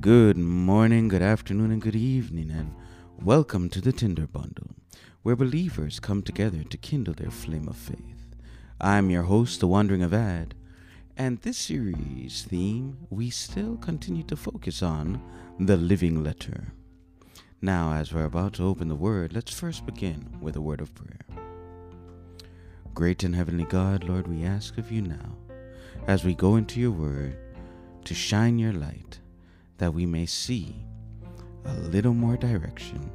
Good morning, good afternoon, and good evening, and welcome to the Tinder Bundle, where believers come together to kindle their flame of faith. I'm your host, The Wandering Avad, and this series theme we still continue to focus on the living letter. Now, as we're about to open the Word, let's first begin with a word of prayer. Great and Heavenly God, Lord, we ask of you now, as we go into your Word, to shine your light that we may see a little more direction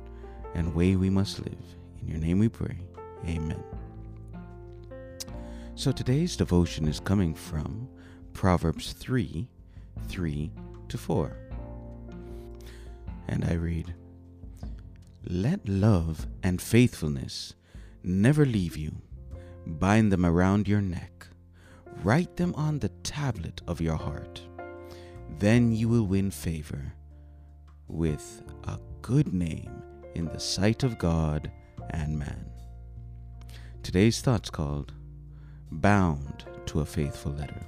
and way we must live. In your name we pray. Amen. So today's devotion is coming from Proverbs 3 3 to 4. And I read Let love and faithfulness never leave you. Bind them around your neck. Write them on the tablet of your heart then you will win favor with a good name in the sight of God and man. Today's thought's called Bound to a Faithful Letter.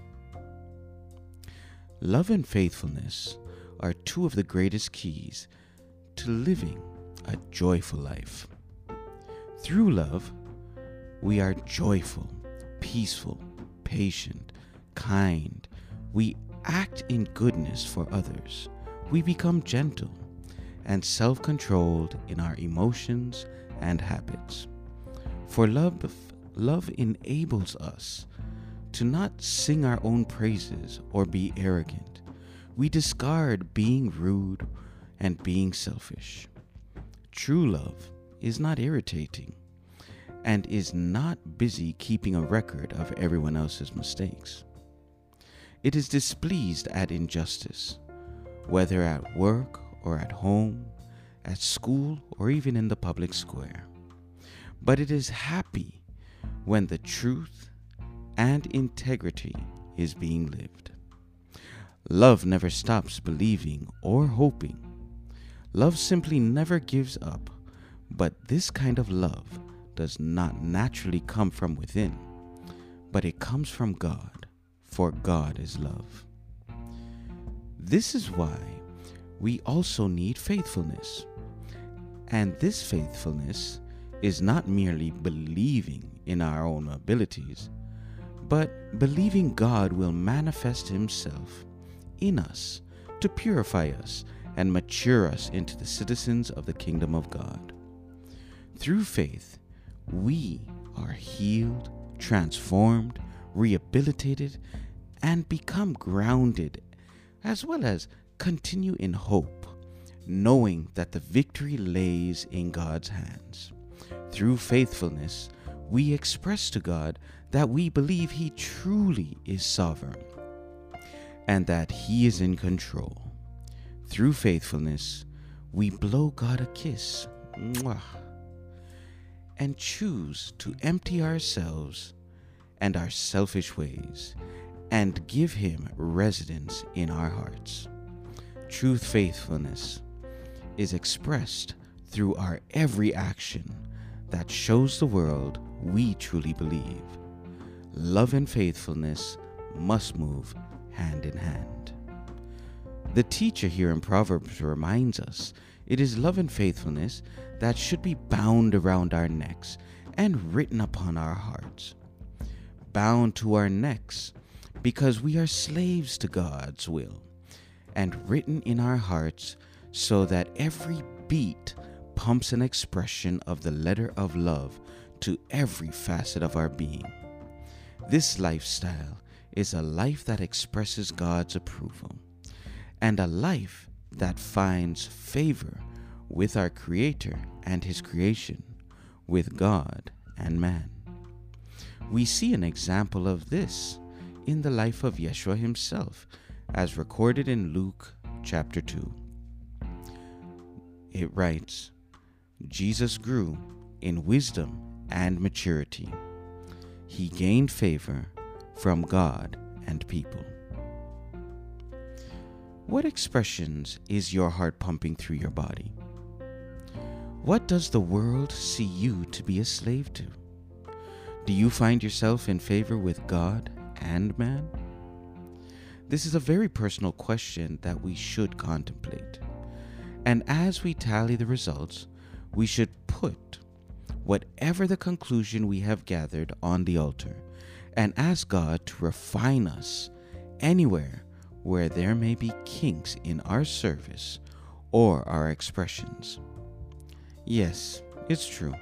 Love and faithfulness are two of the greatest keys to living a joyful life. Through love, we are joyful, peaceful, patient, kind. We act in goodness for others, we become gentle and self controlled in our emotions and habits. For love, love enables us to not sing our own praises or be arrogant. We discard being rude and being selfish. True love is not irritating and is not busy keeping a record of everyone else's mistakes. It is displeased at injustice, whether at work or at home, at school or even in the public square. But it is happy when the truth and integrity is being lived. Love never stops believing or hoping. Love simply never gives up, but this kind of love does not naturally come from within, but it comes from God for God is love. This is why we also need faithfulness. And this faithfulness is not merely believing in our own abilities, but believing God will manifest Himself in us to purify us and mature us into the citizens of the kingdom of God. Through faith, we are healed, transformed, rehabilitated, and become grounded, as well as continue in hope, knowing that the victory lays in God's hands. Through faithfulness, we express to God that we believe He truly is sovereign and that He is in control. Through faithfulness, we blow God a kiss mwah, and choose to empty ourselves and our selfish ways and give Him residence in our hearts. Truth faithfulness is expressed through our every action that shows the world we truly believe. Love and faithfulness must move hand in hand. The teacher here in Proverbs reminds us it is love and faithfulness that should be bound around our necks and written upon our hearts. Bound to our necks because we are slaves to God's will and written in our hearts so that every beat pumps an expression of the letter of love to every facet of our being. This lifestyle is a life that expresses God's approval and a life that finds favor with our Creator and His creation, with God and man. We see an example of this in the life of Yeshua himself, as recorded in Luke chapter 2. It writes Jesus grew in wisdom and maturity. He gained favor from God and people. What expressions is your heart pumping through your body? What does the world see you to be a slave to? Do you find yourself in favor with God and man? This is a very personal question that we should contemplate. And as we tally the results, we should put whatever the conclusion we have gathered on the altar and ask God to refine us anywhere where there may be kinks in our service or our expressions. Yes, it's true.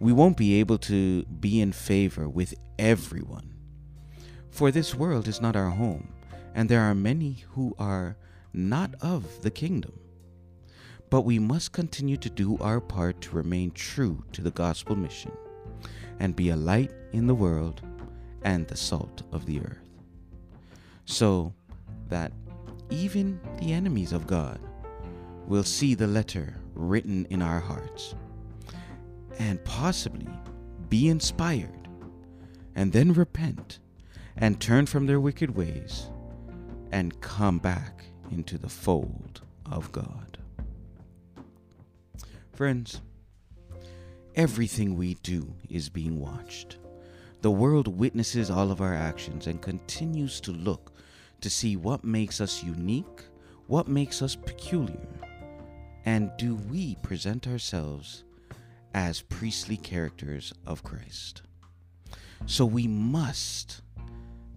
We won't be able to be in favor with everyone. For this world is not our home, and there are many who are not of the kingdom. But we must continue to do our part to remain true to the gospel mission and be a light in the world and the salt of the earth. So that even the enemies of God will see the letter written in our hearts and possibly be inspired and then repent and turn from their wicked ways and come back into the fold of God. Friends, everything we do is being watched. The world witnesses all of our actions and continues to look to see what makes us unique, what makes us peculiar, and do we present ourselves as priestly characters of Christ. So we must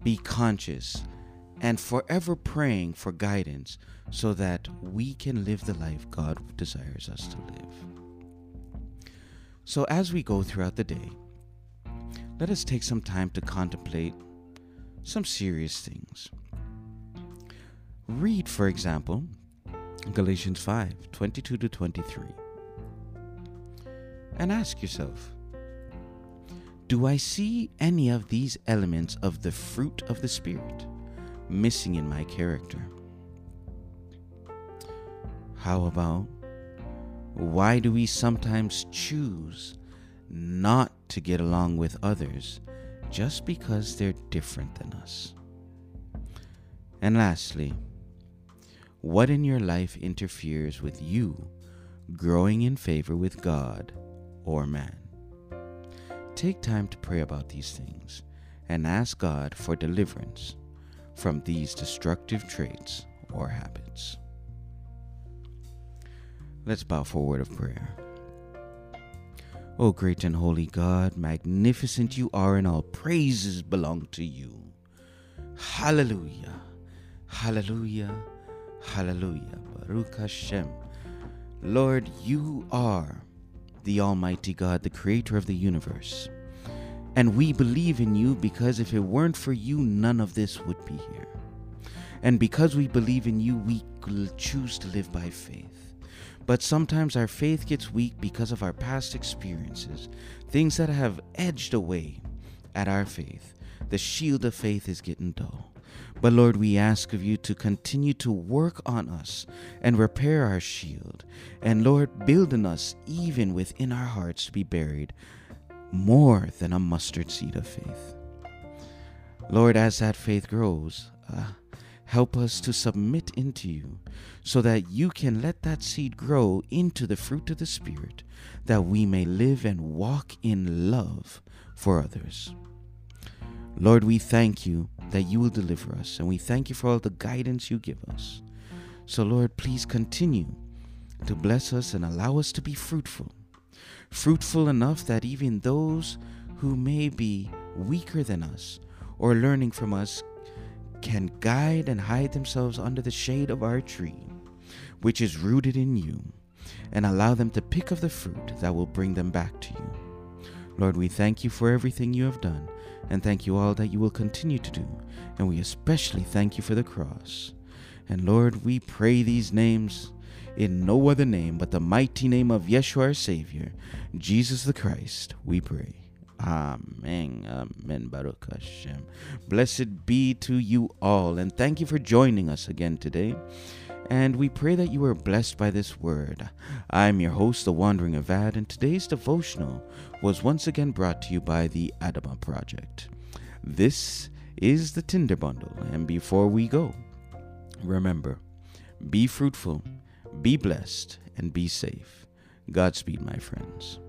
be conscious and forever praying for guidance so that we can live the life God desires us to live. So, as we go throughout the day, let us take some time to contemplate some serious things. Read, for example, Galatians 5 22 to 23. And ask yourself Do I see any of these elements of the fruit of the Spirit missing in my character? How about why do we sometimes choose not to get along with others just because they're different than us? And lastly, what in your life interferes with you growing in favor with God or man? Take time to pray about these things and ask God for deliverance from these destructive traits or habits. Let's bow for a word of prayer. O great and holy God, magnificent you are, and all praises belong to you. Hallelujah. Hallelujah. Hallelujah. Baruch Hashem. Lord, you are the Almighty God, the creator of the universe. And we believe in you because if it weren't for you, none of this would be here. And because we believe in you, we choose to live by faith. But sometimes our faith gets weak because of our past experiences, things that have edged away at our faith. The shield of faith is getting dull. But Lord, we ask of you to continue to work on us and repair our shield. And Lord, build in us, even within our hearts, to be buried more than a mustard seed of faith. Lord, as that faith grows, uh, help us to submit into you so that you can let that seed grow into the fruit of the Spirit, that we may live and walk in love for others. Lord, we thank you that you will deliver us, and we thank you for all the guidance you give us. So, Lord, please continue to bless us and allow us to be fruitful. Fruitful enough that even those who may be weaker than us or learning from us can guide and hide themselves under the shade of our tree, which is rooted in you, and allow them to pick of the fruit that will bring them back to you. Lord, we thank you for everything you have done, and thank you all that you will continue to do, and we especially thank you for the cross. And Lord, we pray these names in no other name but the mighty name of Yeshua our Savior, Jesus the Christ, we pray. Amen. Amen. Baruch Hashem. Blessed be to you all, and thank you for joining us again today. And we pray that you are blessed by this word. I'm your host, The Wandering Avad, and today's devotional was once again brought to you by the Adama Project. This is the Tinder Bundle, and before we go, remember be fruitful, be blessed, and be safe. Godspeed, my friends.